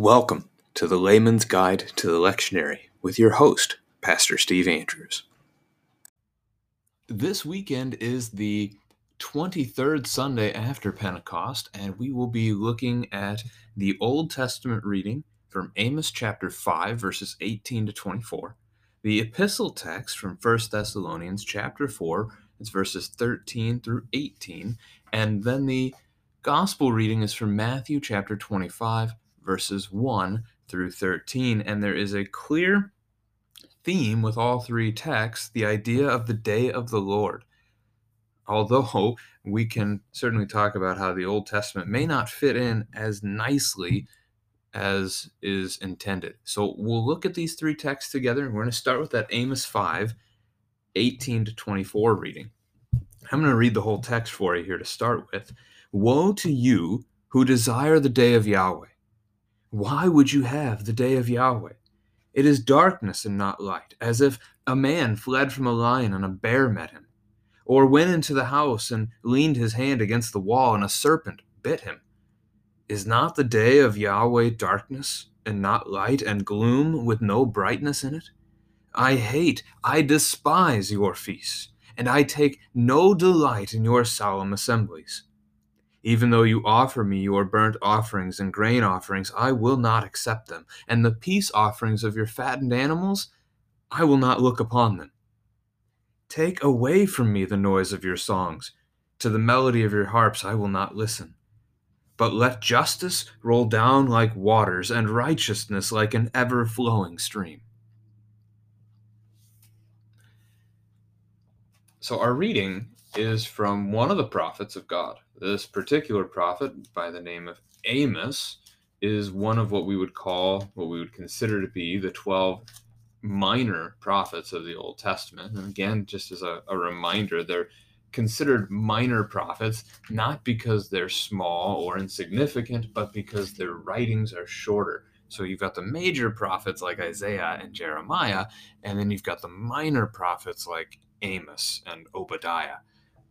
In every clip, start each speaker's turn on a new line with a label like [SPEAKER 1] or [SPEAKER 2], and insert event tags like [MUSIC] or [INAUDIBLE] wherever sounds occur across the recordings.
[SPEAKER 1] Welcome to the Layman's Guide to the Lectionary with your host, Pastor Steve Andrews. This weekend is the 23rd Sunday after Pentecost, and we will be looking at the Old Testament reading from Amos chapter 5, verses 18 to 24, the epistle text from 1 Thessalonians chapter 4, it's verses 13 through 18, and then the gospel reading is from Matthew chapter 25 verses 1 through 13. And there is a clear theme with all three texts the idea of the day of the Lord. Although we can certainly talk about how the Old Testament may not fit in as nicely as is intended. So we'll look at these three texts together, and we're going to start with that Amos 5 18 to 24 reading. I'm going to read the whole text for you here to start with. Woe to you who desire the day of Yahweh. Why would you have the day of Yahweh? It is darkness and not light, as if a man fled from a lion and a bear met him, or went into the house and leaned his hand against the wall and a serpent bit him. Is not the day of Yahweh darkness and not light and gloom with no brightness in it? I hate, I despise your feasts, and I take no delight in your solemn assemblies. Even though you offer me your burnt offerings and grain offerings, I will not accept them. And the peace offerings of your fattened animals, I will not look upon them. Take away from me the noise of your songs. To the melody of your harps, I will not listen. But let justice roll down like waters and righteousness like an ever flowing stream. So, our reading is from one of the prophets of God. This particular prophet, by the name of Amos, is one of what we would call, what we would consider to be the 12 minor prophets of the Old Testament. And again, just as a, a reminder, they're considered minor prophets not because they're small or insignificant, but because their writings are shorter. So you've got the major prophets like Isaiah and Jeremiah, and then you've got the minor prophets like Amos and Obadiah.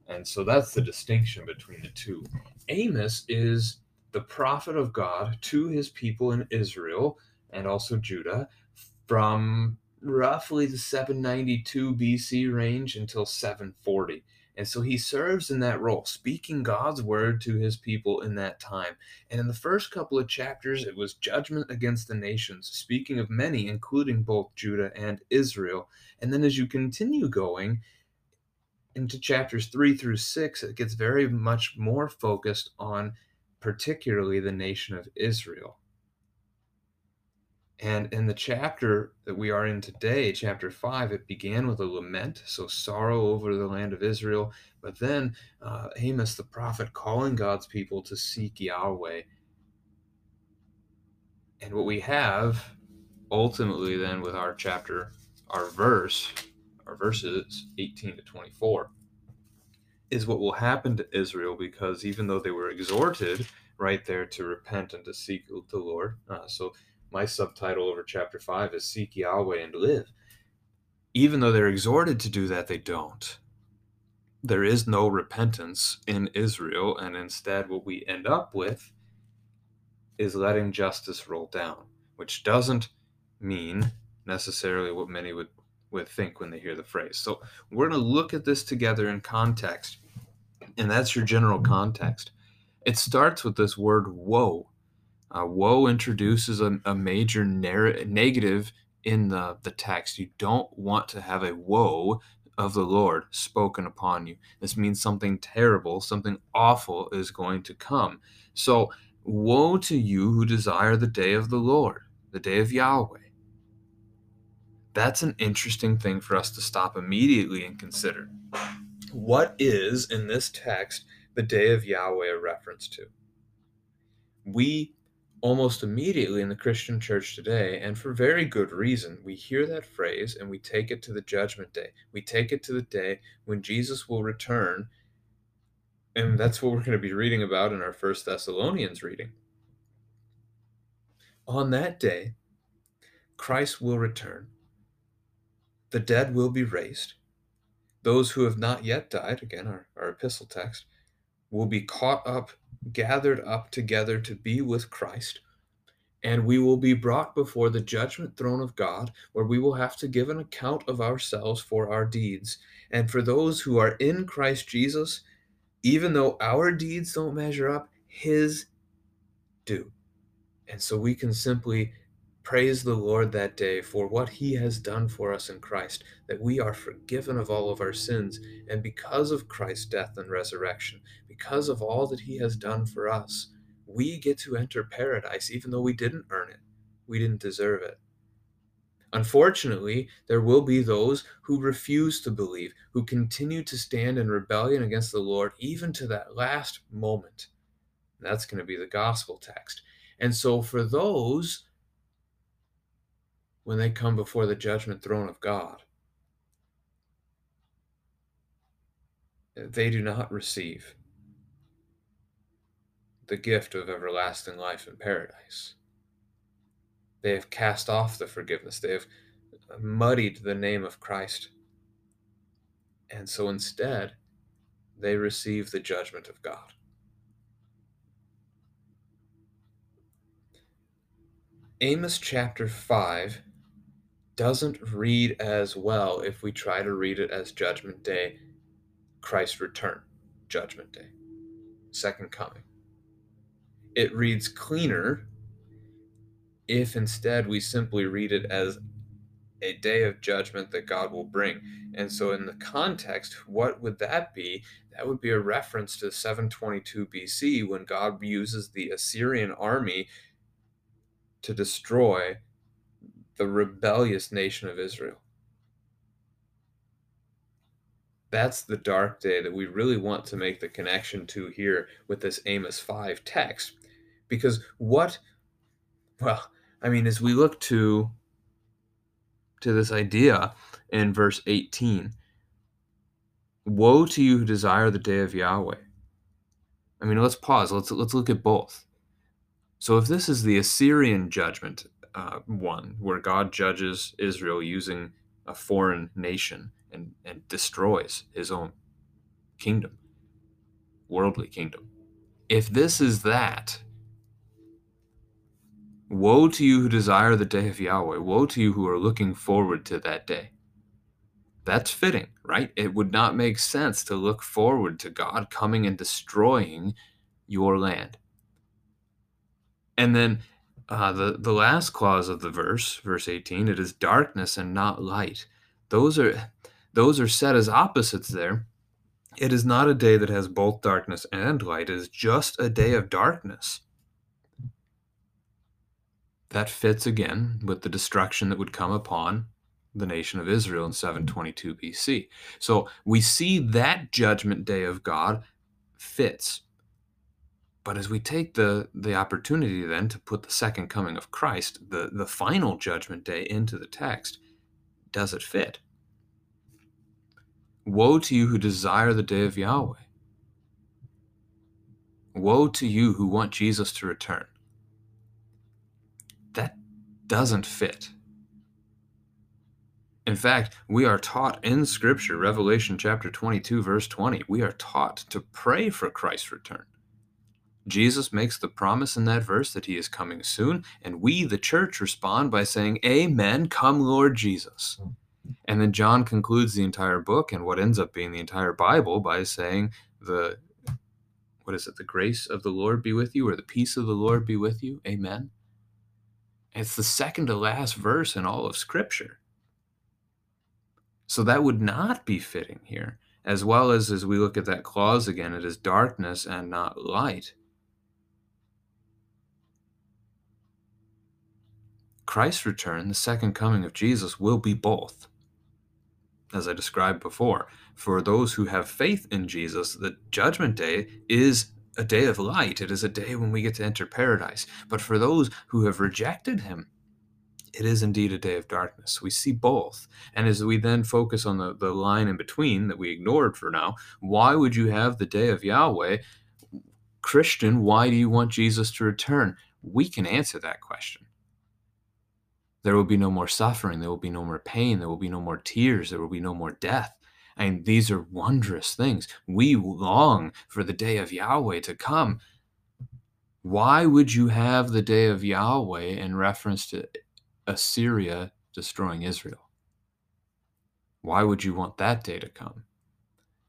[SPEAKER 1] And so that's the distinction between the two. Amos is the prophet of God to his people in Israel and also Judah from roughly the 792 BC range until 740. And so he serves in that role, speaking God's word to his people in that time. And in the first couple of chapters, it was judgment against the nations, speaking of many, including both Judah and Israel. And then as you continue going, into chapters three through six, it gets very much more focused on particularly the nation of Israel. And in the chapter that we are in today, chapter 5, it began with a lament, so sorrow over the land of Israel. But then uh, Amos the prophet calling God's people to seek Yahweh. And what we have ultimately then with our chapter, our verse, our verses 18 to 24, is what will happen to Israel because even though they were exhorted right there to repent and to seek the Lord, uh, so my subtitle over chapter 5 is Seek Yahweh and Live. Even though they're exhorted to do that, they don't. There is no repentance in Israel, and instead, what we end up with is letting justice roll down, which doesn't mean necessarily what many would would think when they hear the phrase. So we're going to look at this together in context, and that's your general context. It starts with this word woe. Uh, woe introduces a, a major narr- negative in the, the text. You don't want to have a woe of the Lord spoken upon you. This means something terrible, something awful is going to come. So, woe to you who desire the day of the Lord, the day of Yahweh that's an interesting thing for us to stop immediately and consider. What is in this text the day of Yahweh a reference to? We almost immediately in the Christian church today, and for very good reason, we hear that phrase and we take it to the judgment day. We take it to the day when Jesus will return. And that's what we're going to be reading about in our First Thessalonians reading. On that day, Christ will return the dead will be raised. Those who have not yet died, again, our, our epistle text, will be caught up, gathered up together to be with Christ. and we will be brought before the judgment throne of God, where we will have to give an account of ourselves for our deeds. And for those who are in Christ Jesus, even though our deeds don't measure up, His do. And so we can simply praise the Lord that day for what He has done for us in Christ, that we are forgiven of all of our sins. And because of Christ's death and resurrection, because of all that He has done for us, we get to enter paradise even though we didn't earn it. We didn't deserve it. Unfortunately, there will be those who refuse to believe, who continue to stand in rebellion against the Lord even to that last moment. That's going to be the gospel text. And so, for those, when they come before the judgment throne of God, they do not receive the gift of everlasting life in paradise. They have cast off the forgiveness, they have muddied the name of Christ. And so instead, they receive the judgment of God. Amos chapter 5 doesn't read as well if we try to read it as Judgment Day, Christ's return, Judgment Day, Second Coming it reads cleaner if instead we simply read it as a day of judgment that God will bring. And so, in the context, what would that be? That would be a reference to 722 BC when God uses the Assyrian army to destroy the rebellious nation of Israel. That's the dark day that we really want to make the connection to here with this Amos 5 text. Because what well i mean as we look to to this idea in verse 18 woe to you who desire the day of yahweh. I mean let's pause. Let's let's look at both. So if this is the assyrian judgment uh, one where god judges israel using a foreign nation and and destroys his own kingdom worldly kingdom if this is that Woe to you who desire the day of Yahweh. Woe to you who are looking forward to that day. That's fitting, right? It would not make sense to look forward to God coming and destroying your land. And then uh, the, the last clause of the verse, verse 18, it is darkness and not light. Those are those are set as opposites there. It is not a day that has both darkness and light. It is just a day of darkness that fits again with the destruction that would come upon the nation of Israel in 722 BC. So we see that judgment day of God fits. But as we take the, the opportunity then to put the second coming of Christ, the, the final judgment day, into the text, does it fit? Woe to you who desire the day of Yahweh. Woe to you who want Jesus to return that doesn't fit. In fact, we are taught in Scripture, Revelation chapter 22, verse 20, we are taught to pray for Christ's return. Jesus makes the promise in that verse that he is coming soon, and we, the church, respond by saying, Amen, come, Lord Jesus. And then John concludes the entire book and what ends up being the entire Bible by saying, the what is it, the grace of the Lord be with you, or the peace of the Lord be with you. Amen. It's the second to last verse in all of Scripture. So that would not be fitting here. As well as as we look at that clause again, it is darkness and not light. Christ's return, the second coming of Jesus, will be both. As I described before, for those who have faith in Jesus, the judgment day is a day of light. It is a day when we get to enter paradise. But for those who have rejected him, it is indeed a day of darkness. We see both. And as we then focus on the, the line in between that we ignored for now, why would you have the day of Yahweh? Christian, why do you want Jesus to return? We can answer that question. There will be no more suffering. There will be no more pain. There will be no more tears. There will be no more death. Mean, these are wondrous things. We long for the day of Yahweh to come. Why would you have the day of Yahweh in reference to Assyria destroying Israel? Why would you want that day to come?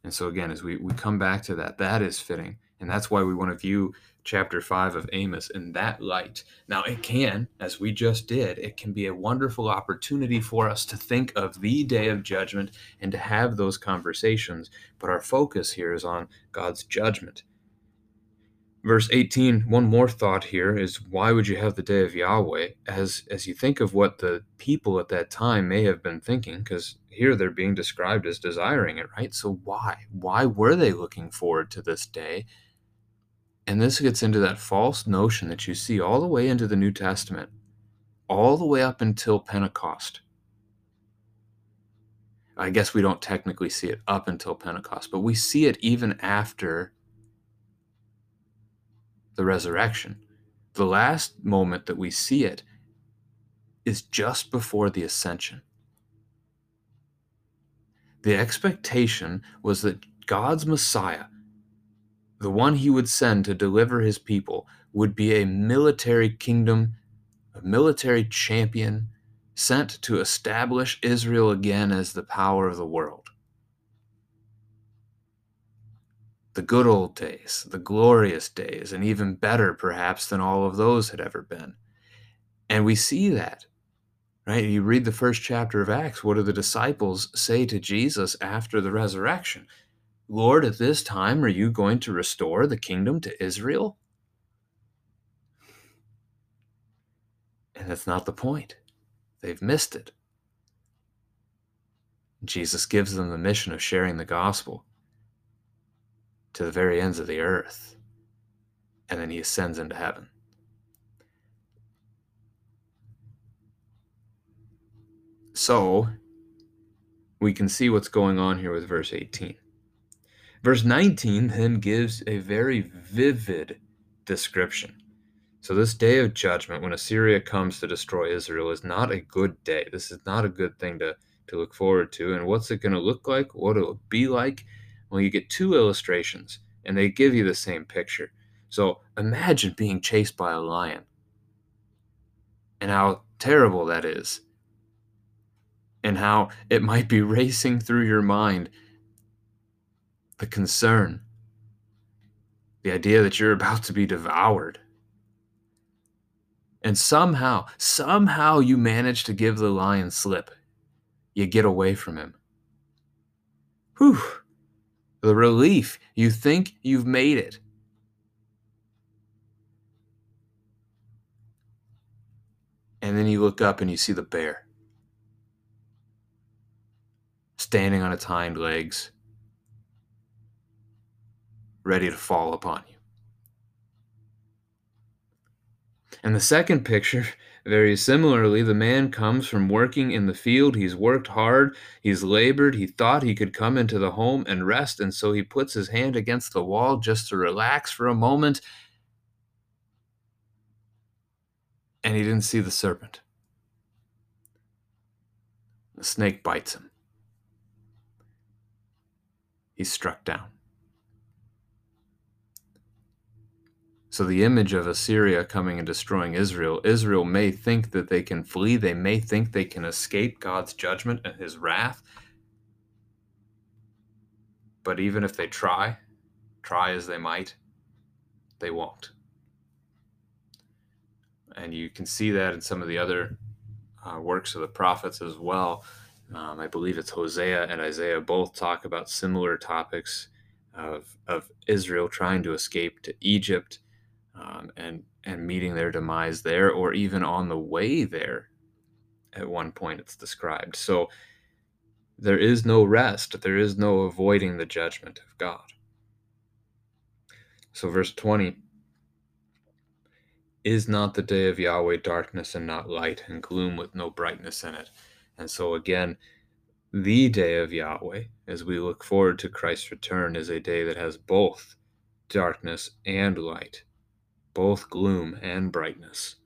[SPEAKER 1] And so, again, as we, we come back to that, that is fitting. And that's why we want to view chapter 5 of Amos in that light. Now, it can, as we just did, it can be a wonderful opportunity for us to think of the day of judgment and to have those conversations. But our focus here is on God's judgment. Verse 18, one more thought here is why would you have the day of Yahweh? As as you think of what the people at that time may have been thinking, because here they're being described as desiring it, right? So why? Why were they looking forward to this day? And this gets into that false notion that you see all the way into the New Testament, all the way up until Pentecost. I guess we don't technically see it up until Pentecost, but we see it even after the resurrection. The last moment that we see it is just before the ascension. The expectation was that God's Messiah the one he would send to deliver his people, would be a military kingdom, a military champion sent to establish Israel again as the power of the world. The good old days, the glorious days, and even better perhaps than all of those had ever been. And we see that, right? You read the first chapter of Acts. What do the disciples say to Jesus after the resurrection? Lord, at this time, are you going to restore the kingdom to Israel? And that's not the point. They've missed it. Jesus gives them the mission of sharing the gospel to the very ends of the earth. And then he ascends into heaven. So, we can see what's going on here with verse 18. Verse 19 then gives a very vivid description. So, this day of judgment, when Assyria comes to destroy Israel, is not a good day. This is not a good thing to, to look forward to. And what's it going to look like? What will it be like? Well, you get two illustrations, and they give you the same picture. So, imagine being chased by a lion and how terrible that is, and how it might be [LAUGHS] racing through your mind the concern, the idea that you're about to be devoured. And somehow, somehow you manage to give the lion slip. You get away from him. Whew. The relief. You think you've made it. And then you look up and you see the bear standing on its hind legs, ready to fall upon you. And the second picture, [LAUGHS] very similarly, the man comes from working in the field. He's worked hard, he's labored, he thought he could come into the home and rest, and so he puts his hand against the wall just to relax for a moment. And he didn't see the serpent. The snake bites him. He's struck down. So, the image of Assyria coming and destroying Israel, Israel may think that they can flee, they may think they can escape God's judgment and his wrath. But even if they try, try as they might, they won't. And you can see that in some of the other uh, works of the prophets as well. Um, I believe it's Hosea and Isaiah both talk about similar topics of, of Israel trying to escape to Egypt um, and and meeting their demise there, or even on the way there. At one point, it's described. So there is no rest. There is no avoiding the judgment of God. So, verse 20 is not the day of Yahweh darkness and not light, and gloom with no brightness in it. And so, again, the day of Yahweh, as we look forward to Christ's return, is a day that has both darkness and light both gloom and brightness.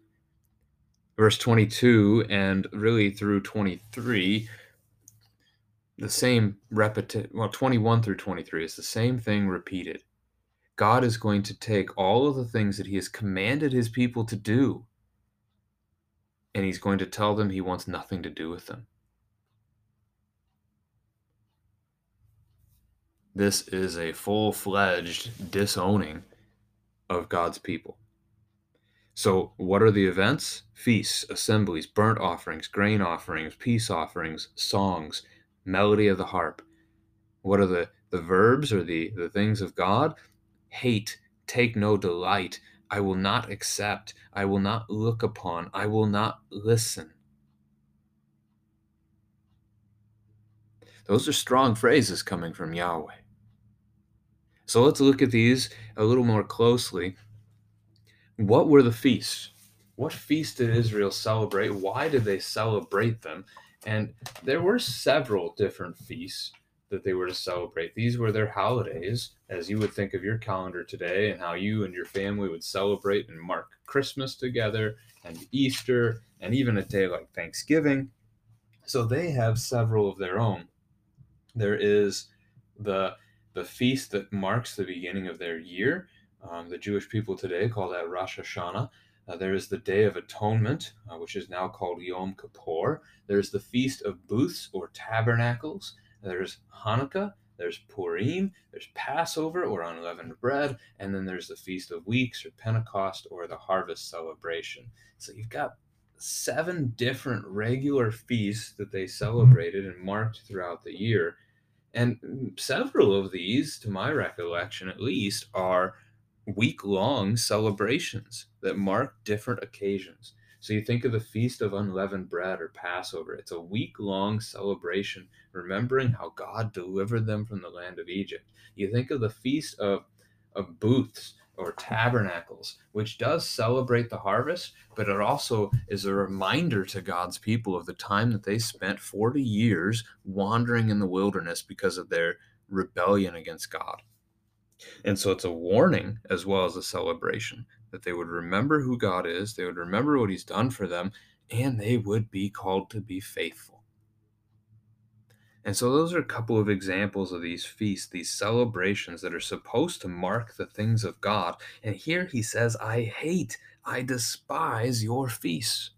[SPEAKER 1] Verse 22 and really through 23, the same repetition, well, 21 through 23 is the same thing repeated. God is going to take all of the things that he has commanded his people to do and he's going to tell them he wants nothing to do with them. This is a full fledged disowning of God's people. So, what are the events? Feasts, assemblies, burnt offerings, grain offerings, peace offerings, songs, melody of the harp. What are the, the verbs or the, the things of God? Hate, take no delight, I will not accept, I will not look upon, I will not listen. Those are strong phrases coming from Yahweh. So let's look at these a little more closely. What were the feasts? What feast did Israel celebrate? Why did they celebrate them? And there were several different feasts that they were to celebrate. These were their holidays, as you would think of your calendar today and how you and your family would celebrate and mark Christmas together and Easter and even a day like Thanksgiving. So they have several of their own. There is the the feast that marks the beginning of their year. Um, the Jewish people today call that Rosh Hashanah. Uh, there is the Day of Atonement, uh, which is now called Yom Kippur. There's the Feast of Booths or Tabernacles. There's Hanukkah. There's Purim. There's Passover or unleavened bread. And then there's the Feast of Weeks or Pentecost or the harvest celebration. So you've got seven different regular feasts that they celebrated and marked throughout the year. And several of these, to my recollection at least, are week long celebrations that mark different occasions. So you think of the Feast of Unleavened Bread or Passover. It's a week long celebration, remembering how God delivered them from the land of Egypt. You think of the Feast of, of Booths or Tabernacles, which does celebrate the harvest, but it also is a reminder to God's people of the time that they spent 40 years wandering in the wilderness because of their rebellion against God. And so it's a warning as well as a celebration that they would remember who God is, they would remember what He's done for them, and they would be called to be faithful. And so, those are a couple of examples of these feasts, these celebrations that are supposed to mark the things of God. And here he says, I hate, I despise your feasts.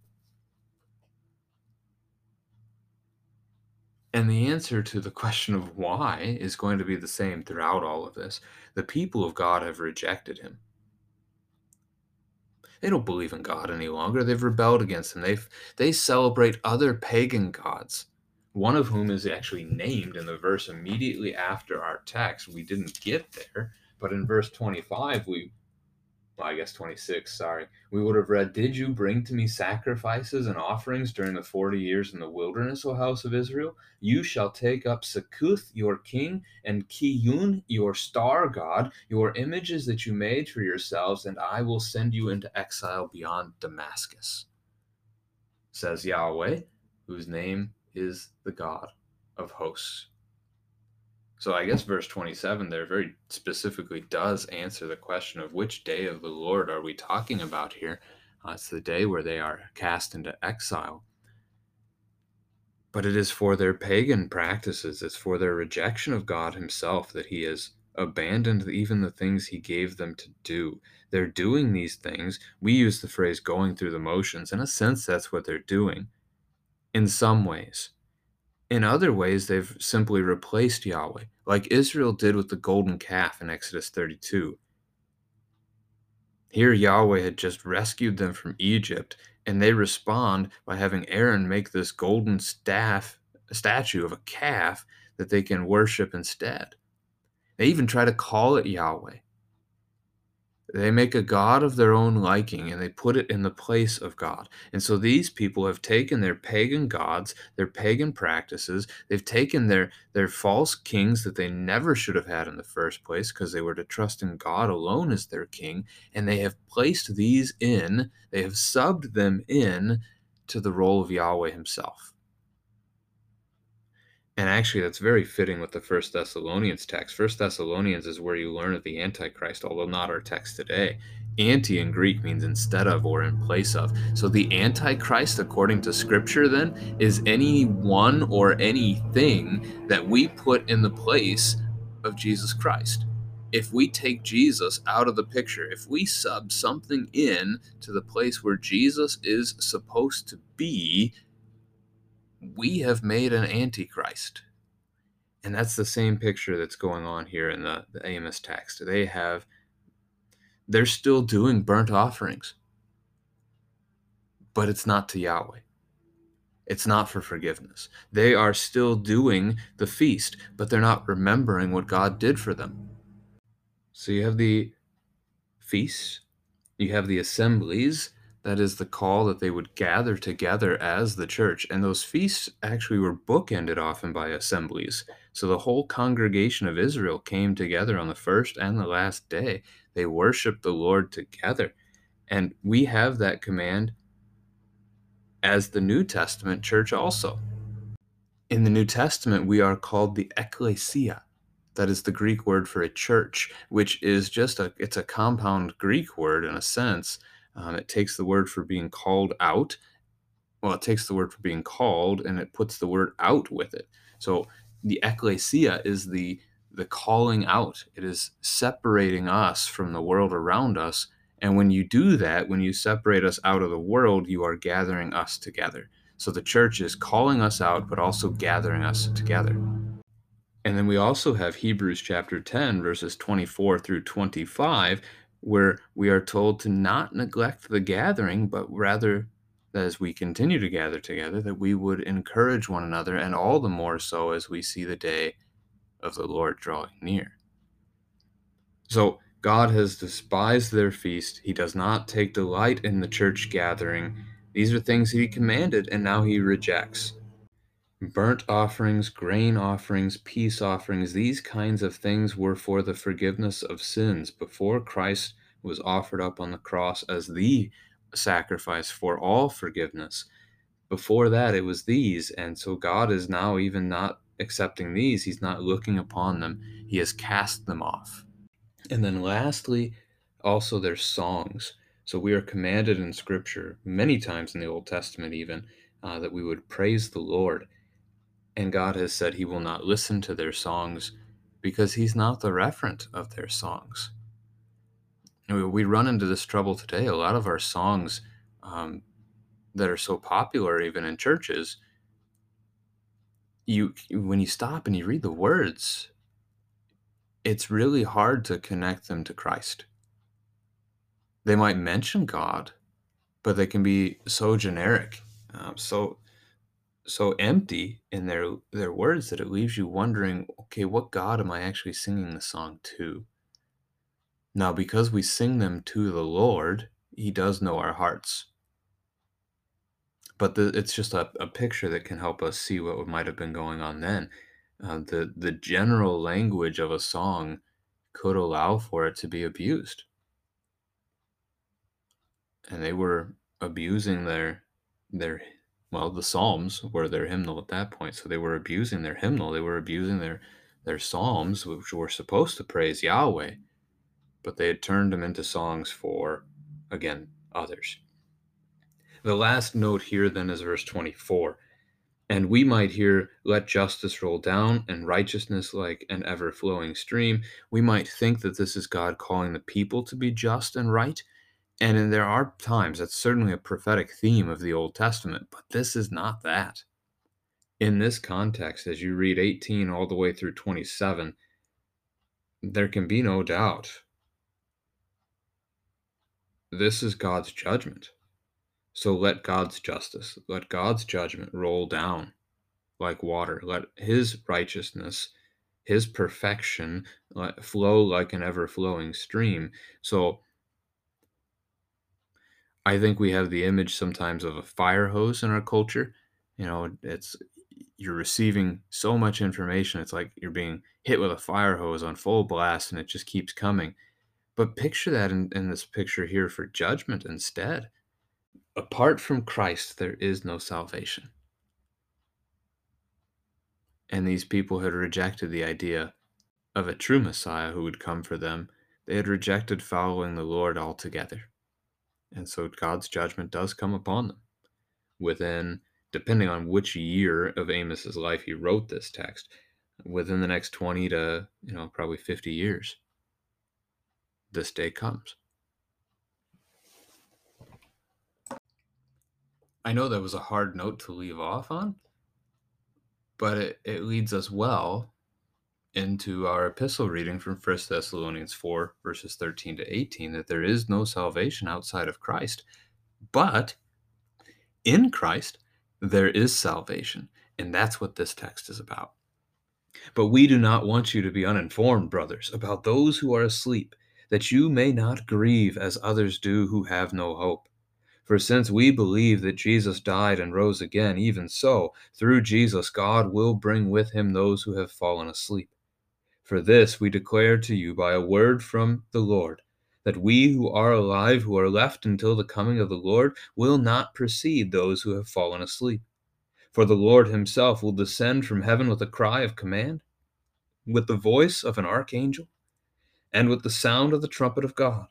[SPEAKER 1] And the answer to the question of why is going to be the same throughout all of this. The people of God have rejected him. They don't believe in God any longer. They've rebelled against him. They they celebrate other pagan gods, one of whom is actually named in the verse immediately after our text. We didn't get there, but in verse 25 we well, I guess 26, sorry, we would have read, Did you bring to me sacrifices and offerings during the 40 years in the wilderness, O house of Israel? You shall take up Sekuth, your king, and Kiyun, your star god, your images that you made for yourselves, and I will send you into exile beyond Damascus, says Yahweh, whose name is the God of hosts. So I guess verse 27 there very specifically does answer the question of which day of the Lord are we talking about here? Uh, it's the day where they are cast into exile. But it is for their pagan practices, it's for their rejection of God Himself that He has abandoned even the things He gave them to do. They're doing these things. We use the phrase going through the motions. In a sense, that's what they're doing in some ways. In other ways, they've simply replaced Yahweh, like Israel did with the golden calf in Exodus 32. Here, Yahweh had just rescued them from Egypt, and they respond by having Aaron make this golden staff statue of a calf that they can worship instead. They even try to call it Yahweh. They make a God of their own liking and they put it in the place of God. And so these people have taken their pagan gods, their pagan practices, they've taken their, their false kings that they never should have had in the first place because they were to trust in God alone as their king, and they have placed these in, they have subbed them in to the role of Yahweh himself. And actually, that's very fitting with the First Thessalonians text. First Thessalonians is where you learn of the Antichrist, although not our text today. Anti in Greek means instead of or in place of. So the Antichrist, according to Scripture, then, is any one or anything that we put in the place of Jesus Christ. if we take Jesus out of the picture, if we sub something in to the place where Jesus is supposed to be, we have made an antichrist. And that's the same picture that's going on here in the, the Amos text. They have, they're still doing burnt offerings, but it's not to Yahweh. It's not for forgiveness. They are still doing the feast, but they're not remembering what God did for them. So you have the feasts, you have the assemblies, that is the call that they would gather together as the church. And those feasts actually were bookended often by assemblies. So the whole congregation of Israel came together on the first and the last day. They worshiped the Lord together. And we have that command as the New Testament church also. In the New Testament, we are called the ecclesia. That is the Greek word for a church, which is just a it's a compound Greek word in a sense um, it takes the word for being called out. Well, it takes the word for being called and it puts the word out with it. So the ecclesia is the the calling out. It is separating us from the world around us. And when you do that, when you separate us out of the world, you are gathering us together. So the church is calling us out, but also gathering us together. And then we also have Hebrews chapter 10, verses 24 through 25, where we are told to not neglect the gathering, but rather as we continue to gather together, that we would encourage one another, and all the more so as we see the day of the Lord drawing near. So, God has despised their feast. He does not take delight in the church gathering. These are things He commanded, and now He rejects. Burnt offerings, grain offerings, peace offerings, these kinds of things were for the forgiveness of sins before Christ was offered up on the cross as the sacrifice for all forgiveness. Before that, it was these. And so God is now even not accepting these. He's not looking upon them, He has cast them off. And then lastly, also their songs. So we are commanded in Scripture, many times in the Old Testament even, uh, that we would praise the Lord. And God has said he will not listen to their songs because he's not the referent of their songs. We run into this trouble today. A lot of our songs um, that are so popular, even in churches, you when you stop and you read the words, it's really hard to connect them to Christ. They might mention God, but they can be so generic, um, so so empty in their their words that it leaves you wondering, okay, what God am I actually singing the song to? Now, because we sing them to the Lord, He does know our hearts. But the, it's just a, a picture that can help us see what might have been going on then. Uh, the the general language of a song could allow for it to be abused, and they were abusing their their well, the Psalms were their hymnal at that point. So they were abusing their hymnal. They were abusing their their psalms, which were supposed to praise Yahweh, but they had turned them into songs for, again, others. The last note here then is verse 24. And we might hear, let justice roll down and righteousness like an ever flowing stream. We might think that this is God calling the people to be just and right, and there are times that's certainly a prophetic theme of the Old Testament, but this is not that. In this context, as you read 18 all the way through 27, there can be no doubt. This is God's judgment. So let God's justice, let God's judgment roll down like water. Let his righteousness, his perfection flow like an ever flowing stream. So I think we have the image sometimes of a fire hose in our culture. You know, it's you're receiving so much information. It's like you're being hit with a fire hose on full blast and it just keeps coming. But picture that in, in this picture here for judgment instead. Apart from Christ, there is no salvation. And these people had rejected the idea of a true Messiah who would come for them. They had rejected following the Lord altogether. And so God's judgment does come upon them within, depending on which year of Amos's life he wrote this text, within the next 20 to, you know, probably 50 years. this day comes. I know that was a hard note to leave off on, but it, it leads us well into our epistle reading from 1 Thessalonians 4, verses 13 to 18, that there is no salvation outside of Christ. But in Christ, there is salvation. And that's what this text is about. But we do not want you to be uninformed, brothers, about those who are asleep, that you may not grieve as others do who have no hope. For since we believe that Jesus died and rose again, even so, through Jesus, God will bring with him those who have fallen asleep. For this we declare to you by a word from the Lord, that we who are alive, who are left until the coming of the Lord, will not precede those who have fallen asleep. For the Lord himself will descend from heaven with a cry of command, with the voice of an archangel, and with the sound of the trumpet of God.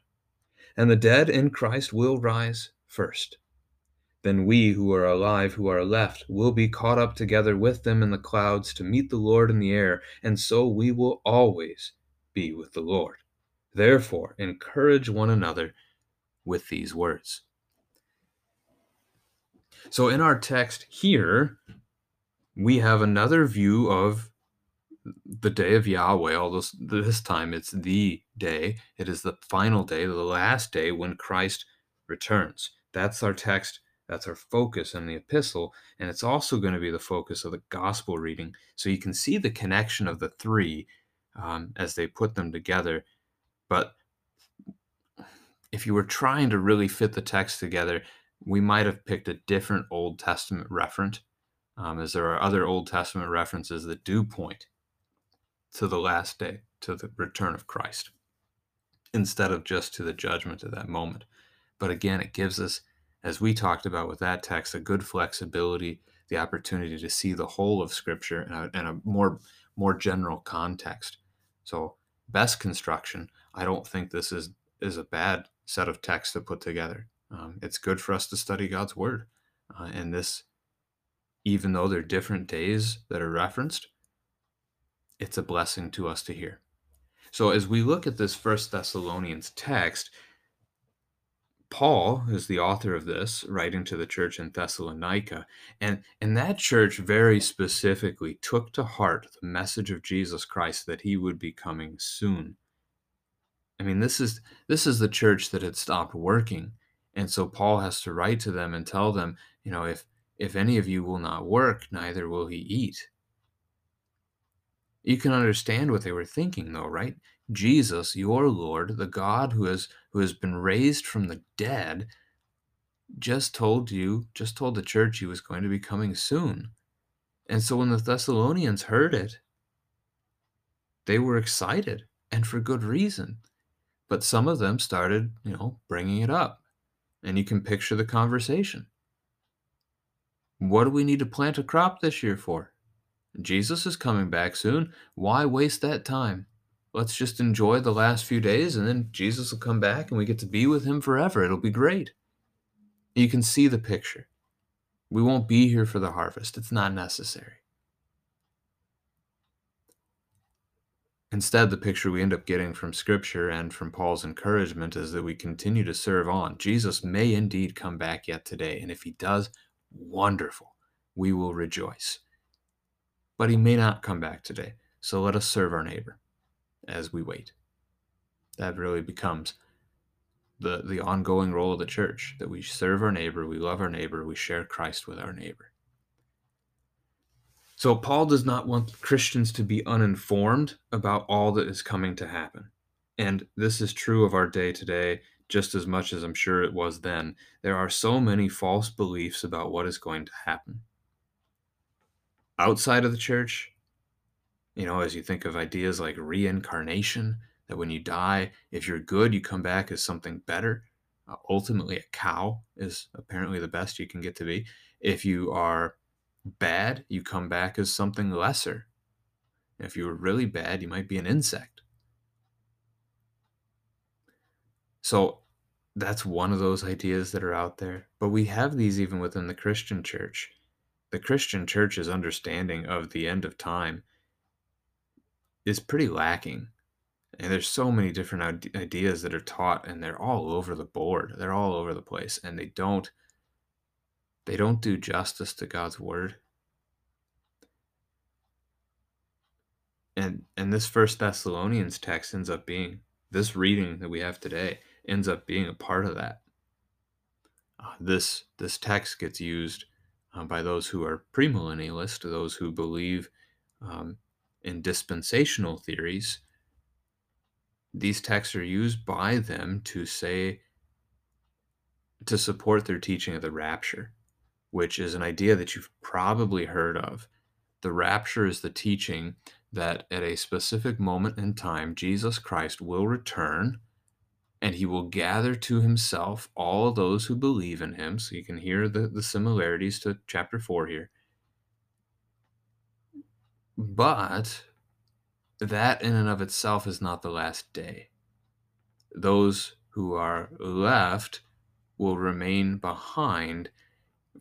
[SPEAKER 1] And the dead in Christ will rise first. Then we who are alive, who are left, will be caught up together with them in the clouds to meet the Lord in the air, and so we will always be with the Lord. Therefore, encourage one another with these words. So, in our text here, we have another view of the day of Yahweh. Although this time it's the day, it is the final day, the last day when Christ returns. That's our text that's our focus in the epistle, and it's also going to be the focus of the gospel reading. So you can see the connection of the three um, as they put them together. But if you were trying to really fit the text together, we might have picked a different Old Testament referent, um, as there are other Old Testament references that do point to the last day, to the return of Christ, instead of just to the judgment of that moment. But again, it gives us as we talked about with that text, a good flexibility, the opportunity to see the whole of Scripture in a, in a more more general context. So, best construction, I don't think this is is a bad set of texts to put together. Um, it's good for us to study God's Word, uh, and this, even though they're different days that are referenced, it's a blessing to us to hear. So, as we look at this First Thessalonians text, Paul is the author of this, writing to the church in Thessalonica, and and that church very specifically took to heart the message of Jesus Christ that he would be coming soon. I mean, this is this is the church that had stopped working, and so Paul has to write to them and tell them, you know, if if any of you will not work, neither will he eat. You can understand what they were thinking, though, right? Jesus, your Lord, the God who has who has been raised from the dead, just told you, just told the church he was going to be coming soon. And so when the Thessalonians heard it, they were excited and for good reason. But some of them started, you know, bringing it up. And you can picture the conversation. What do we need to plant a crop this year for? Jesus is coming back soon. Why waste that time? Let's just enjoy the last few days and then Jesus will come back and we get to be with him forever. It'll be great. You can see the picture. We won't be here for the harvest, it's not necessary. Instead, the picture we end up getting from Scripture and from Paul's encouragement is that we continue to serve on. Jesus may indeed come back yet today, and if he does, wonderful. We will rejoice. But he may not come back today, so let us serve our neighbor as we wait. That really becomes the, the ongoing role of the church that we serve our neighbor, we love our neighbor, we share Christ with our neighbor. So, Paul does not want Christians to be uninformed about all that is coming to happen. And this is true of our day today just as much as I'm sure it was then. There are so many false beliefs about what is going to happen. Outside of the church, you know, as you think of ideas like reincarnation, that when you die, if you're good, you come back as something better. Uh, ultimately, a cow is apparently the best you can get to be. If you are bad, you come back as something lesser. If you were really bad, you might be an insect. So that's one of those ideas that are out there. But we have these even within the Christian church. The Christian church's understanding of the end of time is pretty lacking. And there's so many different ideas that are taught and they're all over the board. They're all over the place and they don't they don't do justice to God's word. And and this first Thessalonians text ends up being this reading that we have today ends up being a part of that. Uh, this this text gets used uh, by those who are premillennialist, those who believe um, in dispensational theories. These texts are used by them to say to support their teaching of the rapture, which is an idea that you've probably heard of. The rapture is the teaching that at a specific moment in time, Jesus Christ will return and he will gather to himself all those who believe in him. So you can hear the, the similarities to chapter 4 here. But that in and of itself is not the last day. Those who are left will remain behind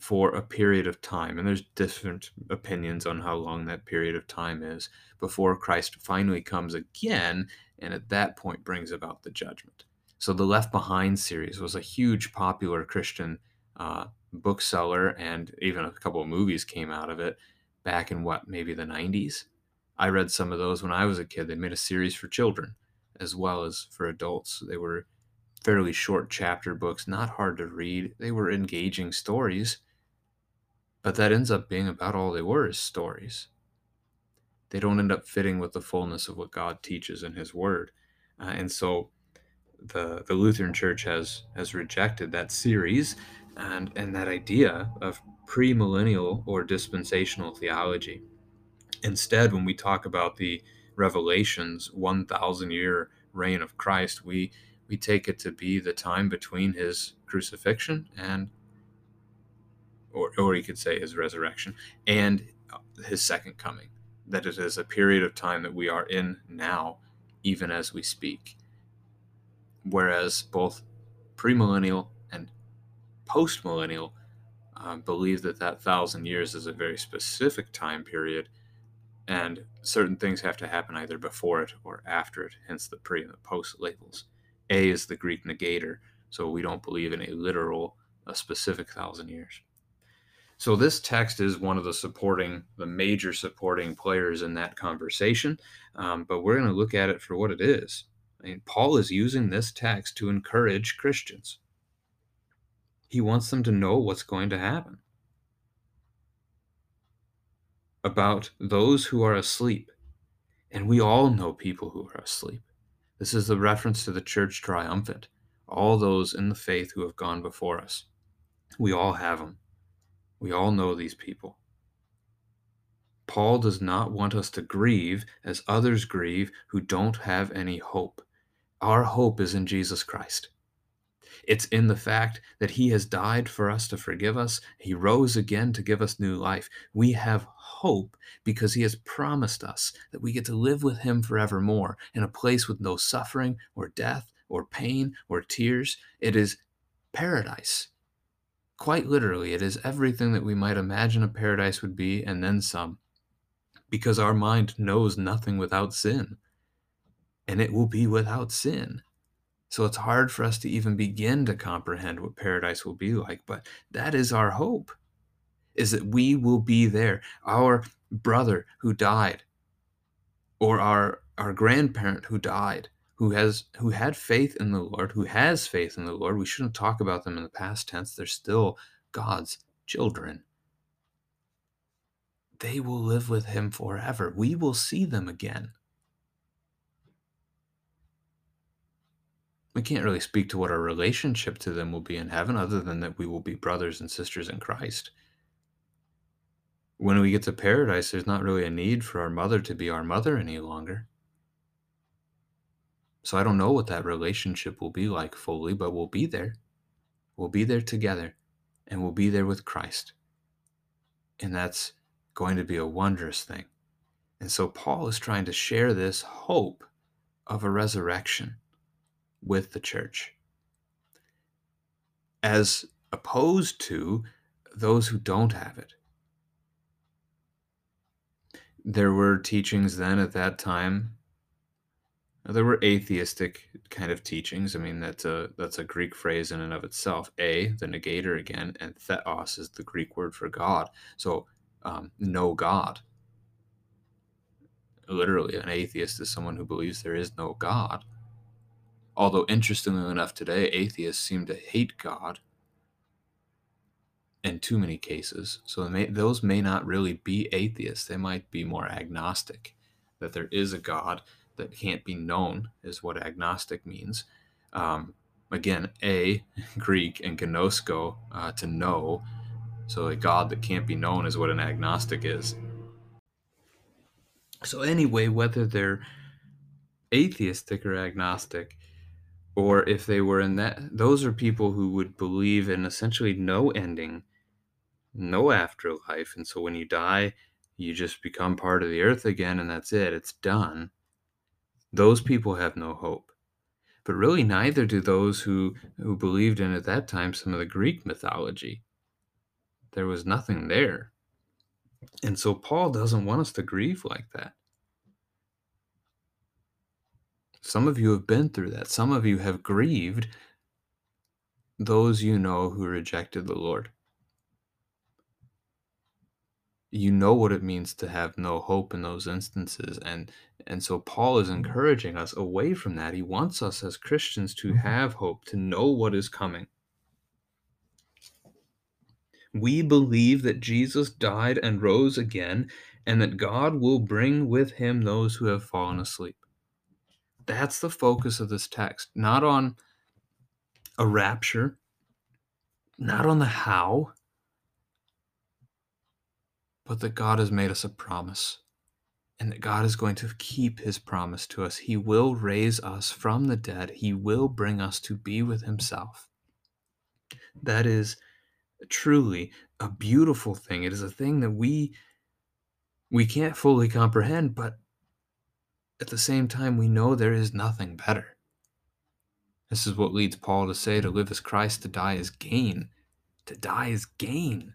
[SPEAKER 1] for a period of time. And there's different opinions on how long that period of time is before Christ finally comes again and at that point brings about the judgment. So the Left Behind series was a huge popular Christian uh, bookseller, and even a couple of movies came out of it back in what maybe the 90s. I read some of those when I was a kid. They made a series for children as well as for adults. They were fairly short chapter books, not hard to read. They were engaging stories, but that ends up being about all they were is stories. They don't end up fitting with the fullness of what God teaches in His Word. Uh, and so the the Lutheran Church has has rejected that series and and that idea of premillennial or dispensational theology. Instead, when we talk about the Revelations 1000 year reign of Christ, we we take it to be the time between his crucifixion and or or you could say his resurrection and uh, his second coming. That it is a period of time that we are in now even as we speak whereas both premillennial and postmillennial uh, believe that that thousand years is a very specific time period, and certain things have to happen either before it or after it, hence the pre and the post labels. A is the Greek negator, so we don't believe in a literal, a specific thousand years. So this text is one of the supporting, the major supporting players in that conversation, um, but we're going to look at it for what it is. I mean, Paul is using this text to encourage Christians. He wants them to know what's going to happen about those who are asleep. And we all know people who are asleep. This is the reference to the church triumphant, all those in the faith who have gone before us. We all have them. We all know these people. Paul does not want us to grieve as others grieve who don't have any hope. Our hope is in Jesus Christ. It's in the fact that he has died for us to forgive us. He rose again to give us new life. We have hope because he has promised us that we get to live with him forevermore in a place with no suffering or death or pain or tears. It is paradise. Quite literally, it is everything that we might imagine a paradise would be and then some, because our mind knows nothing without sin and it will be without sin. So it's hard for us to even begin to comprehend what paradise will be like, but that is our hope is that we will be there. Our brother who died or our our grandparent who died, who has who had faith in the Lord, who has faith in the Lord. We shouldn't talk about them in the past tense. They're still God's children. They will live with him forever. We will see them again. We can't really speak to what our relationship to them will be in heaven other than that we will be brothers and sisters in Christ. When we get to paradise, there's not really a need for our mother to be our mother any longer. So I don't know what that relationship will be like fully, but we'll be there. We'll be there together and we'll be there with Christ. And that's going to be a wondrous thing. And so Paul is trying to share this hope of a resurrection with the church, as opposed to those who don't have it. There were teachings then at that time there were atheistic kind of teachings. I mean, that's a that's a Greek phrase in and of itself. A, the negator again, and theos is the Greek word for God. So, um, no God. Literally, an atheist is someone who believes there is no God. Although, interestingly enough, today atheists seem to hate God in too many cases. So may, those may not really be atheists. They might be more agnostic, that there is a God that can't be known, is what agnostic means. Um, again, a [LAUGHS] Greek and gnosko uh, to know. So a God that can't be known is what an agnostic is. So anyway, whether they're atheistic or agnostic, or if they were in that, those are people who would believe in essentially no ending, no afterlife, and so when you die, you just become part of the earth again, and that's it. It's done. Those people have no hope. But really, neither do those who, who believed in at that time some of the Greek mythology. There was nothing there. And so Paul doesn't want us to grieve like that. Some of you have been through that. Some of you have grieved those you know who rejected the Lord. You know what it means to have no hope in those instances and and so Paul is mm-hmm. encouraging us away from that. He wants us as Christians to mm-hmm. have hope, to know what is coming. We believe that Jesus died and rose again, and that God will bring with him those who have fallen asleep. That's the focus of this text, not on a rapture, not on the how, but that God has made us a promise and that God is going to keep his promise to us. He will raise us from the dead, he will bring us to be with himself. That is truly a beautiful thing. It is a thing that we we can't fully comprehend, but at the same time we know there is nothing better. This is what leads Paul to say to live as Christ, to die as gain. To die is gain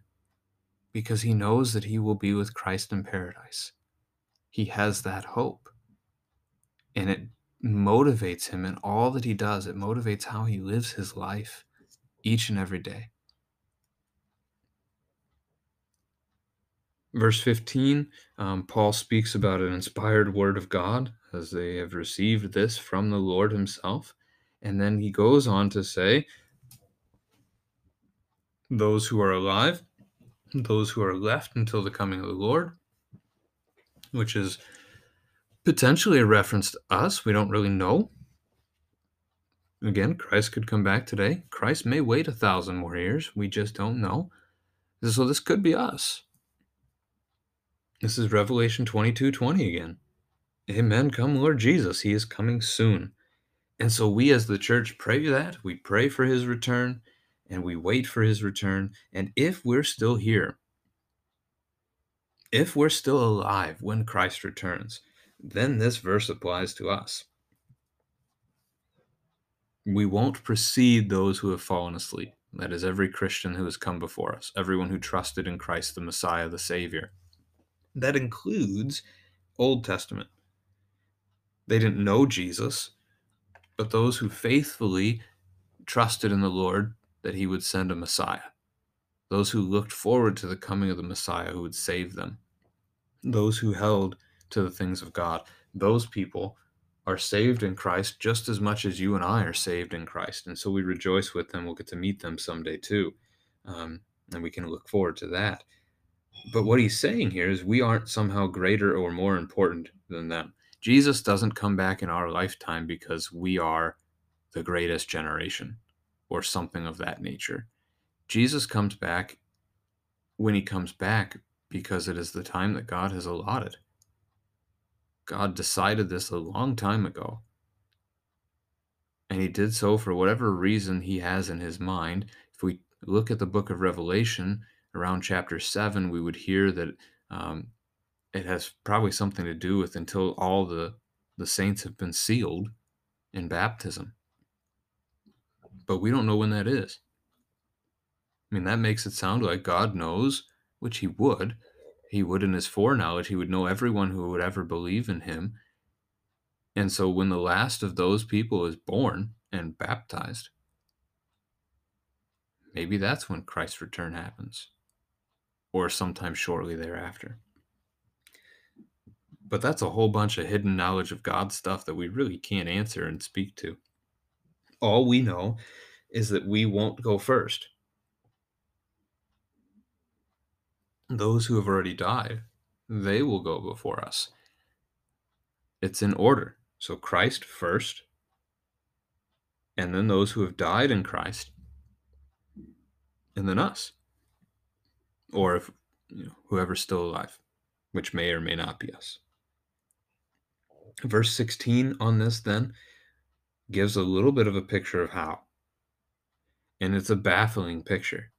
[SPEAKER 1] because he knows that he will be with Christ in paradise. He has that hope. And it motivates him in all that he does. It motivates how he lives his life each and every day. Verse 15, um, Paul speaks about an inspired word of God as they have received this from the Lord himself. And then he goes on to say, Those who are alive, those who are left until the coming of the Lord, which is potentially a reference to us. We don't really know. Again, Christ could come back today. Christ may wait a thousand more years. We just don't know. So this could be us. This is Revelation 22 20 again. Amen. Come, Lord Jesus. He is coming soon. And so we as the church pray that. We pray for his return and we wait for his return. And if we're still here, if we're still alive when Christ returns, then this verse applies to us. We won't precede those who have fallen asleep. That is, every Christian who has come before us, everyone who trusted in Christ the Messiah, the Savior. That includes Old Testament. They didn't know Jesus, but those who faithfully trusted in the Lord that he would send a Messiah, those who looked forward to the coming of the Messiah who would save them, those who held to the things of God, those people are saved in Christ just as much as you and I are saved in Christ. And so we rejoice with them. We'll get to meet them someday too. Um, and we can look forward to that. But what he's saying here is we aren't somehow greater or more important than them. Jesus doesn't come back in our lifetime because we are the greatest generation or something of that nature. Jesus comes back when he comes back because it is the time that God has allotted. God decided this a long time ago. And he did so for whatever reason he has in his mind. If we look at the book of Revelation, around chapter 7, we would hear that um, it has probably something to do with until all the, the saints have been sealed in baptism. But we don't know when that is. I mean, that makes it sound like God knows, which he would. He would, in his foreknowledge, he would know everyone who would ever believe in him And so when the last of those people is born and baptized, maybe that's when Christ's return happens, or sometime shortly thereafter. But that's a whole bunch of hidden knowledge of God stuff that we really can't answer and speak to. All we know is that we won't go first. Those who have already died, they will go before us. It's in order. So Christ first, and then those who have died in Christ, and then us. Or if you know, whoever's still alive, which may or may not be us. Verse 16 on this then gives a little bit of a picture of how. And it's a baffling picture.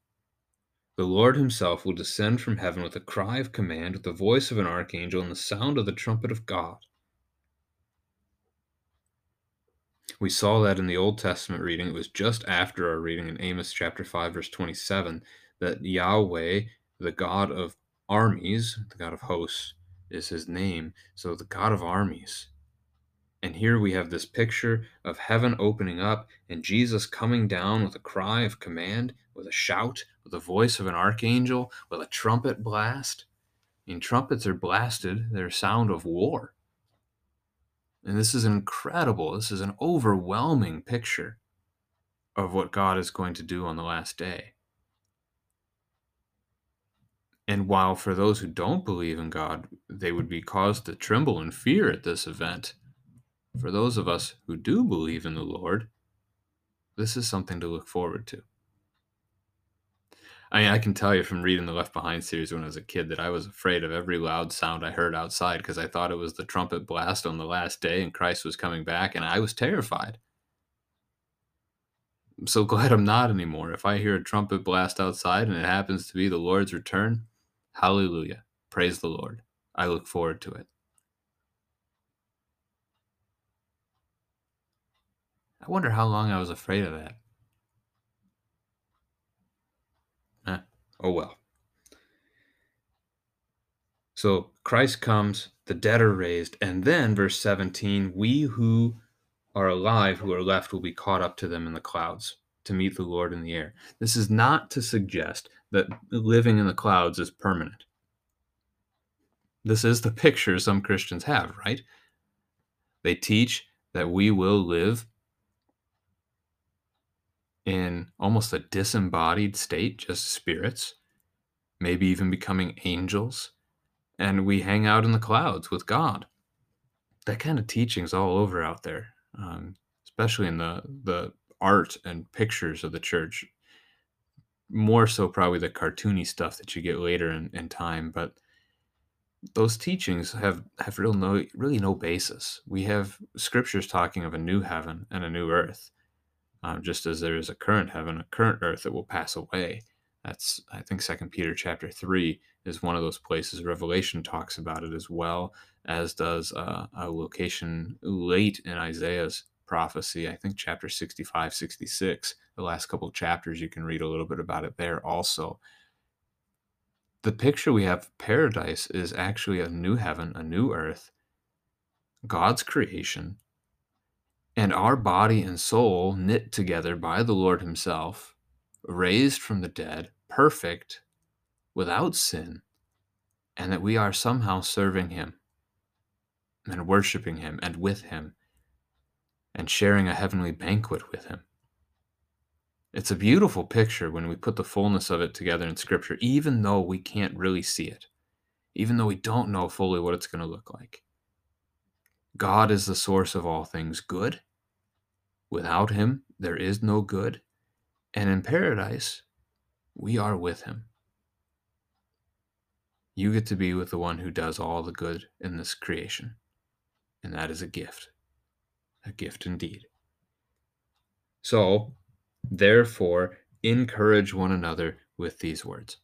[SPEAKER 1] The Lord himself will descend from heaven with a cry of command, with the voice of an archangel, and the sound of the trumpet of God. We saw that in the Old Testament reading. It was just after our reading in Amos chapter 5, verse 27, that Yahweh, the God of armies, the God of hosts, is his name. So the God of armies. And here we have this picture of heaven opening up and Jesus coming down with a cry of command, with a shout, with the voice of an archangel, with a trumpet blast. And trumpets are blasted, they're a sound of war. And this is incredible. This is an overwhelming picture of what God is going to do on the last day. And while for those who don't believe in God, they would be caused to tremble in fear at this event, for those of us who do believe in the Lord, this is something to look forward to. I mean, I can tell you from reading the Left Behind series when I was a kid that I was afraid of every loud sound I heard outside because I thought it was the trumpet blast on the last day and Christ was coming back, and I was terrified. I'm so [LAUGHS] glad I'm not anymore. If I hear a trumpet blast outside and it happens to be the Lord's return, hallelujah. Praise the Lord. I look forward to it. I wonder how long I was afraid of that. Oh well. So Christ comes, the dead are raised, and then, verse 17, we who are alive, who are left, will be caught up to them in the clouds to meet the Lord in the air. This is not to suggest that living in the clouds is permanent. This is the picture some Christians have, right? They teach that we will live in almost a disembodied state, just spirits, maybe even becoming angels, and we hang out in the clouds with God. That kind of teaching's all over out there, um, especially in the the art and pictures of the church. More so, probably the cartoony stuff that you get later in, in time, but those teachings have have real no really no basis. We have scriptures talking of a new heaven and a new earth, um, just as there is a current heaven, a current earth that will pass away. That's I think Second Peter chapter three is one of those places. Revelation talks about it as well as does uh, a location late in Isaiah's prophecy. I think chapter 65, 66. The last couple chapters you can read a little bit about it there also. The picture we have of paradise is actually a new heaven, a new earth, God's creation, and our body and soul knit together by the Lord Himself, raised from the dead, perfect, without sin, and that we are somehow serving Him and worshiping Him and with Him and sharing a heavenly banquet with Him. It's a beautiful picture when we put the fullness of it together in Scripture, even though we can't really see it, even though we don't know fully what it's going to look like. God is the source of all things good, Without him, there is no good. And in paradise, we are with him. You get to be with the one who does all the good in this creation. And that is a gift, a gift indeed. So, therefore, encourage one another with these words.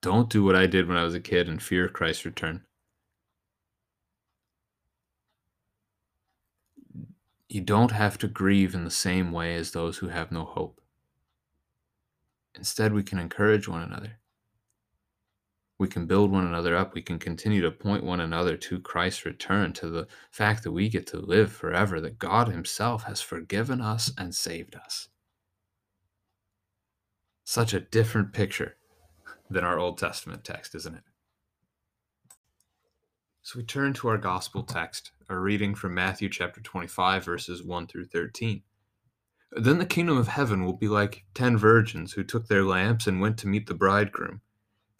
[SPEAKER 1] Don't do what I did when I was a kid and fear Christ's return. You don't have to grieve in the same way as those who have no hope. Instead, we can encourage one another. We can build one another up. We can continue to point one another to Christ's return, to the fact that we get to live forever, that God Himself has forgiven us and saved us. Such a different picture than our Old Testament text, isn't it? So we turn to our gospel text, a reading from Matthew chapter 25, verses 1 through 13. Then the kingdom of heaven will be like ten virgins who took their lamps and went to meet the bridegroom.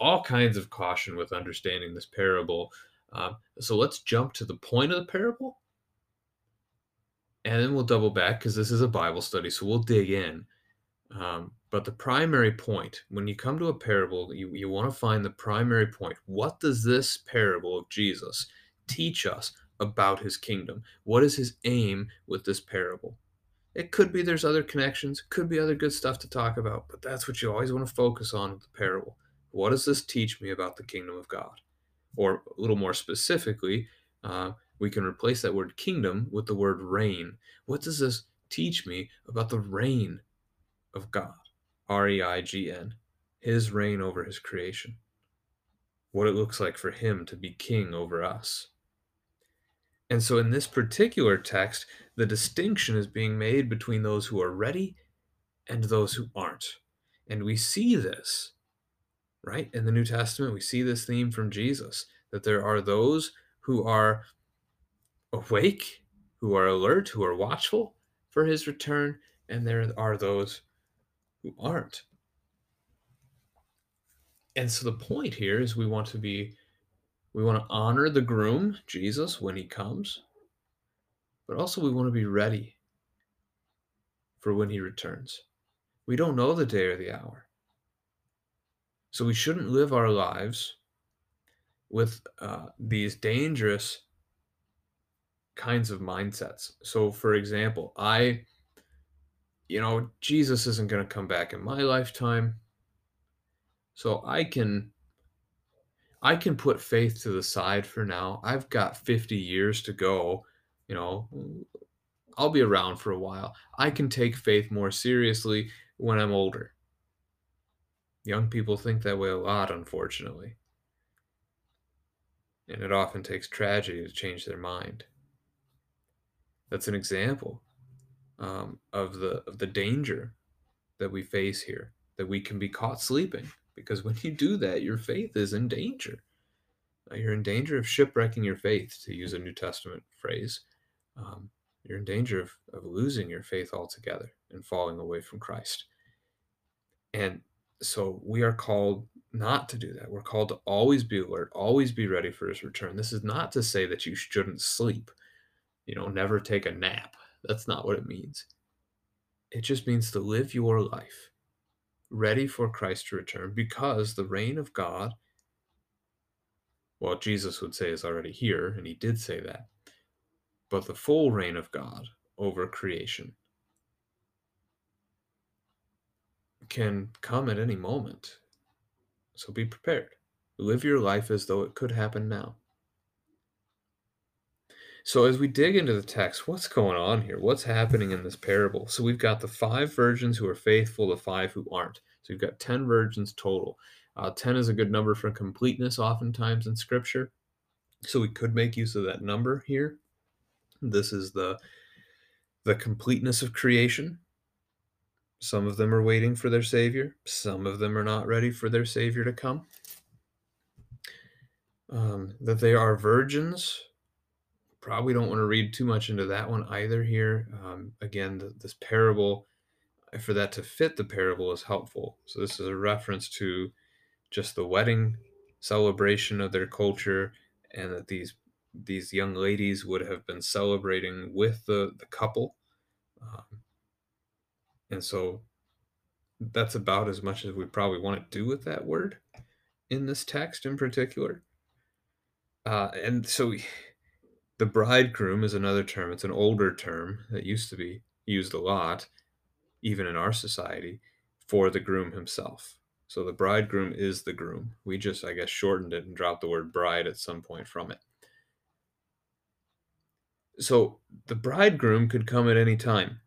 [SPEAKER 1] all kinds of caution with understanding this parable. Um, so let's jump to the point of the parable. And then we'll double back because this is a Bible study, so we'll dig in. Um, but the primary point, when you come to a parable, you, you want to find the primary point. What does this parable of Jesus teach us about his kingdom? What is his aim with this parable? It could be there's other connections, could be other good stuff to talk about, but that's what you always want to focus on with the parable. What does this teach me about the kingdom of God? Or a little more specifically, uh, we can replace that word kingdom with the word reign. What does this teach me about the reign of God? R E I G N, his reign over his creation. What it looks like for him to be king over us. And so in this particular text, the distinction is being made between those who are ready and those who aren't. And we see this right? In the New Testament, we see this theme from Jesus that there are those who are awake, who are alert, who are watchful for his return, and there are those who aren't. And so the point here is we want to be we want to honor the groom, Jesus, when he comes, but also we want to be ready for when he returns. We don't know the day or the hour. So we shouldn't live our lives with uh, these dangerous kinds of mindsets. So, for example, I, you know, Jesus isn't going to come back in my lifetime. So I can I can put faith to the side for now. I've got 50 years to go, you know, I'll be around for a while. I can take faith more seriously when I'm older. Young people think that way a lot, unfortunately. And it often takes tragedy to change their mind. That's an example um, of the of the danger that we face here, that we can be caught sleeping. Because when you do that, your faith is in danger. Uh, you're in danger of shipwrecking your faith, to use a New Testament phrase. Um, you're in danger of, of losing your faith altogether and falling away from Christ. And so we are called not to do that. We're called to always be alert, always be ready for his return. This is not to say that you shouldn't sleep, you know, never take a nap. That's not what it means. It just means to live your life ready for Christ to return because the reign of God, well, Jesus would say is already here, and he did say that, but the full reign of God over creation can come at any moment. So be prepared. Live your life as though it could happen now. So, as we dig into the text, what's going on here? What's happening in this parable? So, we've got the five virgins who are faithful, the five who aren't. So, we've got 10 virgins total. Uh, 10 is a good number for completeness, oftentimes in Scripture. So, we could make use of that number here. This is the, the completeness of creation. Some of them are waiting for their Savior, some of them are not ready for their Savior to come. Um, that they are virgins. Probably don't want to read too much into that one either here. Um, again, this parable, for that to fit the parable, is helpful. So, this is a reference to just the wedding celebration of their culture and that these these young ladies would have been celebrating with the, the couple. Um, and so that's about as much as we probably want to do with that word in this text in particular. Uh, and so the bridegroom is another term. It's an older term that used to be used a lot, even in our society, for the groom himself. So the bridegroom is the groom. We just, I guess, shortened it and dropped the word bride at some point from it. So the bridegroom could come at any time.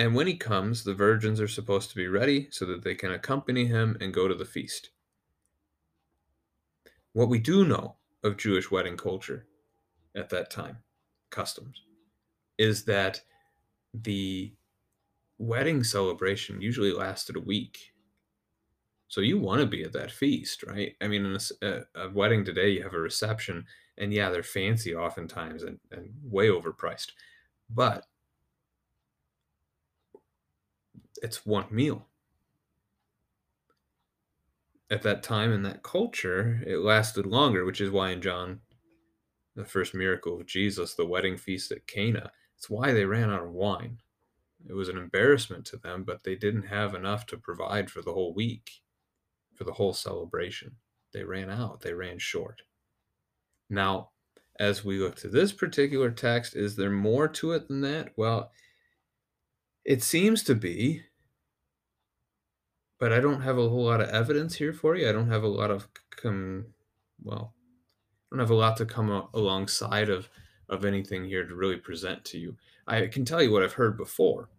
[SPEAKER 1] And when he comes, the virgins are supposed to be ready so that they can accompany him and go to the feast. What we do know of Jewish wedding culture at that time, customs, is that the wedding celebration usually lasted a week. So you want to be at that feast, right? I mean, in a, a, wedding today, you have a reception, and yeah, they're fancy oftentimes and, and way overpriced, but it's one meal. At that time in that culture, it lasted longer, which is why in John, the first miracle of Jesus, the wedding feast at Cana, it's why they ran out of wine. It was an embarrassment to them, but they didn't have enough to provide for the whole week, for the whole celebration. They ran out, they ran short. Now, as we look to this particular text, is there more to it than that? Well, it seems to be, but I don't have a whole lot of evidence here for you. I don't have a lot of come, well, I don't have a lot to come alongside of of anything here to really present to you. I can tell you what I've heard before,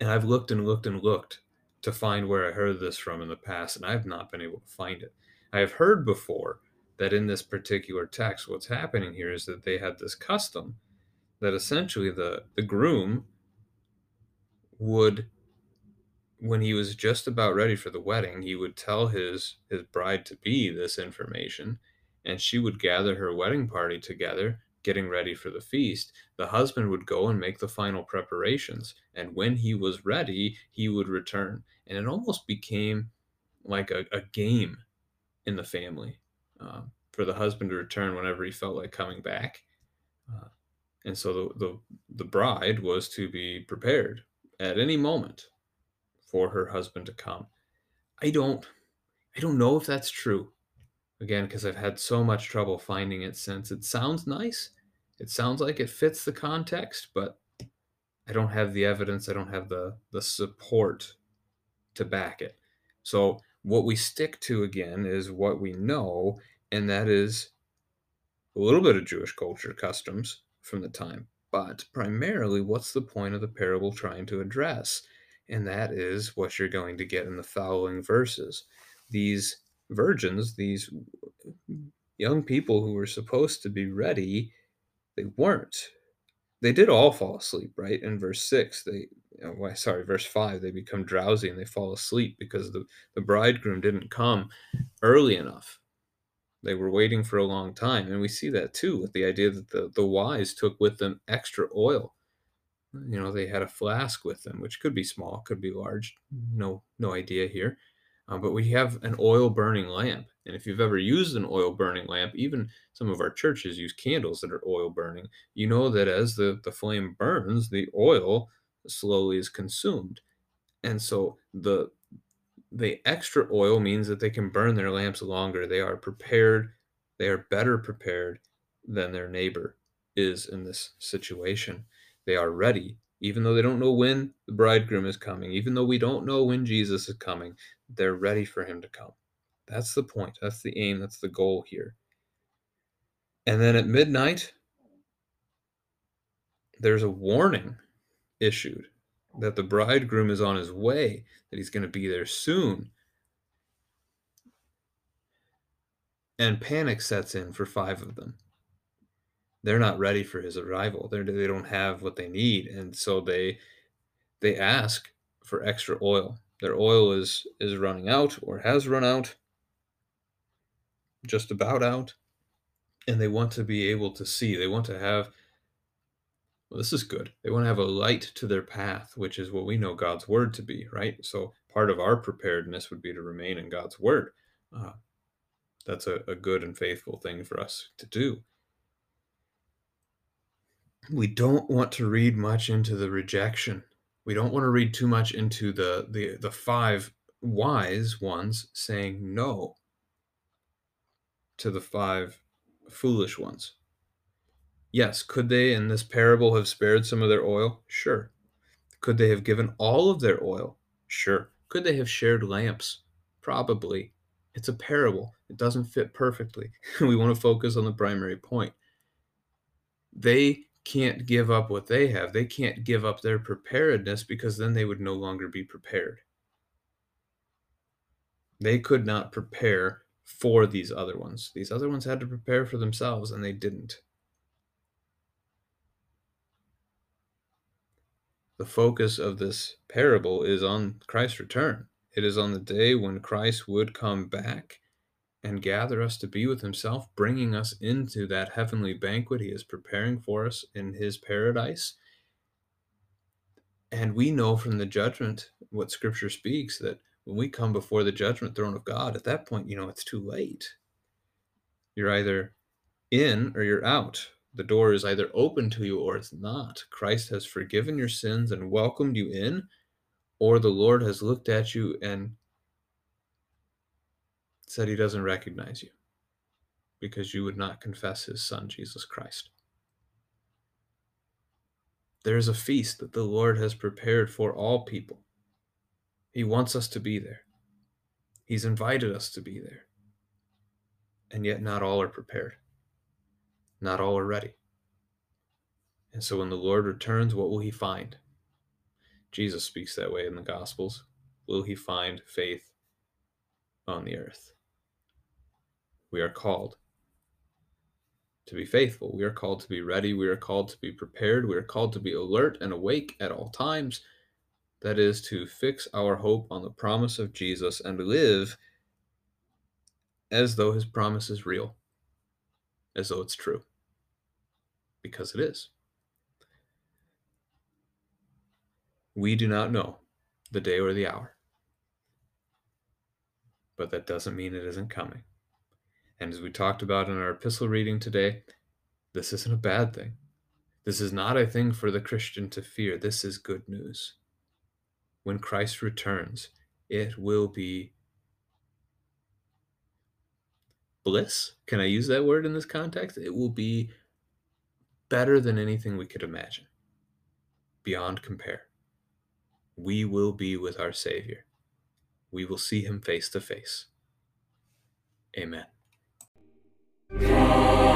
[SPEAKER 1] and I've looked and looked and looked to find where I heard this from in the past, and I have not been able to find it. I have heard before that in this particular text, what's happening here is that they had this custom that essentially the the groom would when he was just about ready for the wedding he would tell his his bride to be this information and she would gather her wedding party together getting ready for the feast. The husband would go and make the final preparations and when he was ready he would return. And it almost became like a, a game in the family uh, for the husband to return whenever he felt like coming back. Uh, and so the, the the bride was to be prepared at any moment for her husband to come. I don't I don't know if that's true. Again, because I've had so much trouble finding it since it sounds nice. It sounds like it fits the context, but I don't have the evidence, I don't have the the support to back it. So what we stick to again is what we know, and that is a little bit of Jewish culture customs from the time. But primarily, what's the point of the parable trying to address? And that is what you're going to get in the following verses. These virgins, these young people who were supposed to be ready, they weren't. They did all fall asleep, right? In verse 6, they, uh, well, sorry, verse 5, they become drowsy and they fall asleep because the, the bridegroom didn't come early enough. They were waiting for a long time. And we see that too with the idea that the, the wise took with them extra oil. You know, they had a flask with them, which could be small, could be large. No, no idea here. Uh, but we have an oil burning lamp. And if you've ever used an oil burning lamp, even some of our churches use candles that are oil burning, you know that as the, the flame burns, the oil slowly is consumed. And so the the extra oil means that they can burn their lamps longer. They are prepared, they are better prepared than their neighbor is in this situation. They are ready, even though they don't know when the bridegroom is coming, even though we don't know when Jesus is coming, they're ready for him to come. That's the point. That's the aim. That's the goal here. And then at midnight, there's a warning issued that the bridegroom is on his way, that he's going to be there soon. And panic sets in for five of them. They're not ready for his arrival. They're, they don't have what they need, and so they they ask for extra oil. Their oil is is running out or has run out, just about out. and they want to be able to see. They want to have, well, this is good. They want to have a light to their path, which is what we know God's word to be, right? So part of our preparedness would be to remain in God's word. Uh, that's a, a good and faithful thing for us to do. We don't want to read much into the rejection. We don't want to read too much into the the the five wise ones saying no to the five foolish ones. Yes, could they in this parable have spared some of their oil? Sure. Could they have given all of their oil? Sure. Could they have shared lamps? Probably. It's a parable. It doesn't fit perfectly. [LAUGHS] we want to focus on the primary point. They can't give up what they have. They can't give up their preparedness because then they would no longer be prepared. They could not prepare for these other ones. These other ones had to prepare for themselves and they didn't. The focus of this parable is on Christ's return. It is on the day when Christ would come back and gather us to be with himself, bringing us into that heavenly banquet he is preparing for us in his paradise. And we know from the judgment what scripture speaks that when we come before the judgment throne of God, at that point, you know, it's too late. You're either in or you're out. The door is either open to you or it's not. Christ has forgiven your sins and welcomed you in, or the Lord has looked at you and said he doesn't recognize you because you would not confess his son, Jesus Christ. There is a feast that the Lord has prepared for all people. He wants us to be there. He's invited us to be there. And yet, not all are prepared. Not all are ready. And so, when the Lord returns, what will he find? Jesus speaks that way in the Gospels. Will he find faith on the earth? We are called to be faithful. We are called to be ready. We are called to be prepared. We are called to be alert and awake at all times. That is to fix our hope on the promise of Jesus and live as though his promise is real, as though it's true, because it is. We do not know the day or the hour, but that doesn't mean it isn't coming. And as we talked about in our epistle reading today, this isn't a bad thing. This is not a thing for the Christian to fear. This is good news. When Christ returns, it will be bliss. Can I use that word in this context? It will be better than anything we could imagine, beyond compare. We will be with our Savior. We will see him face to face. Amen. Yeah.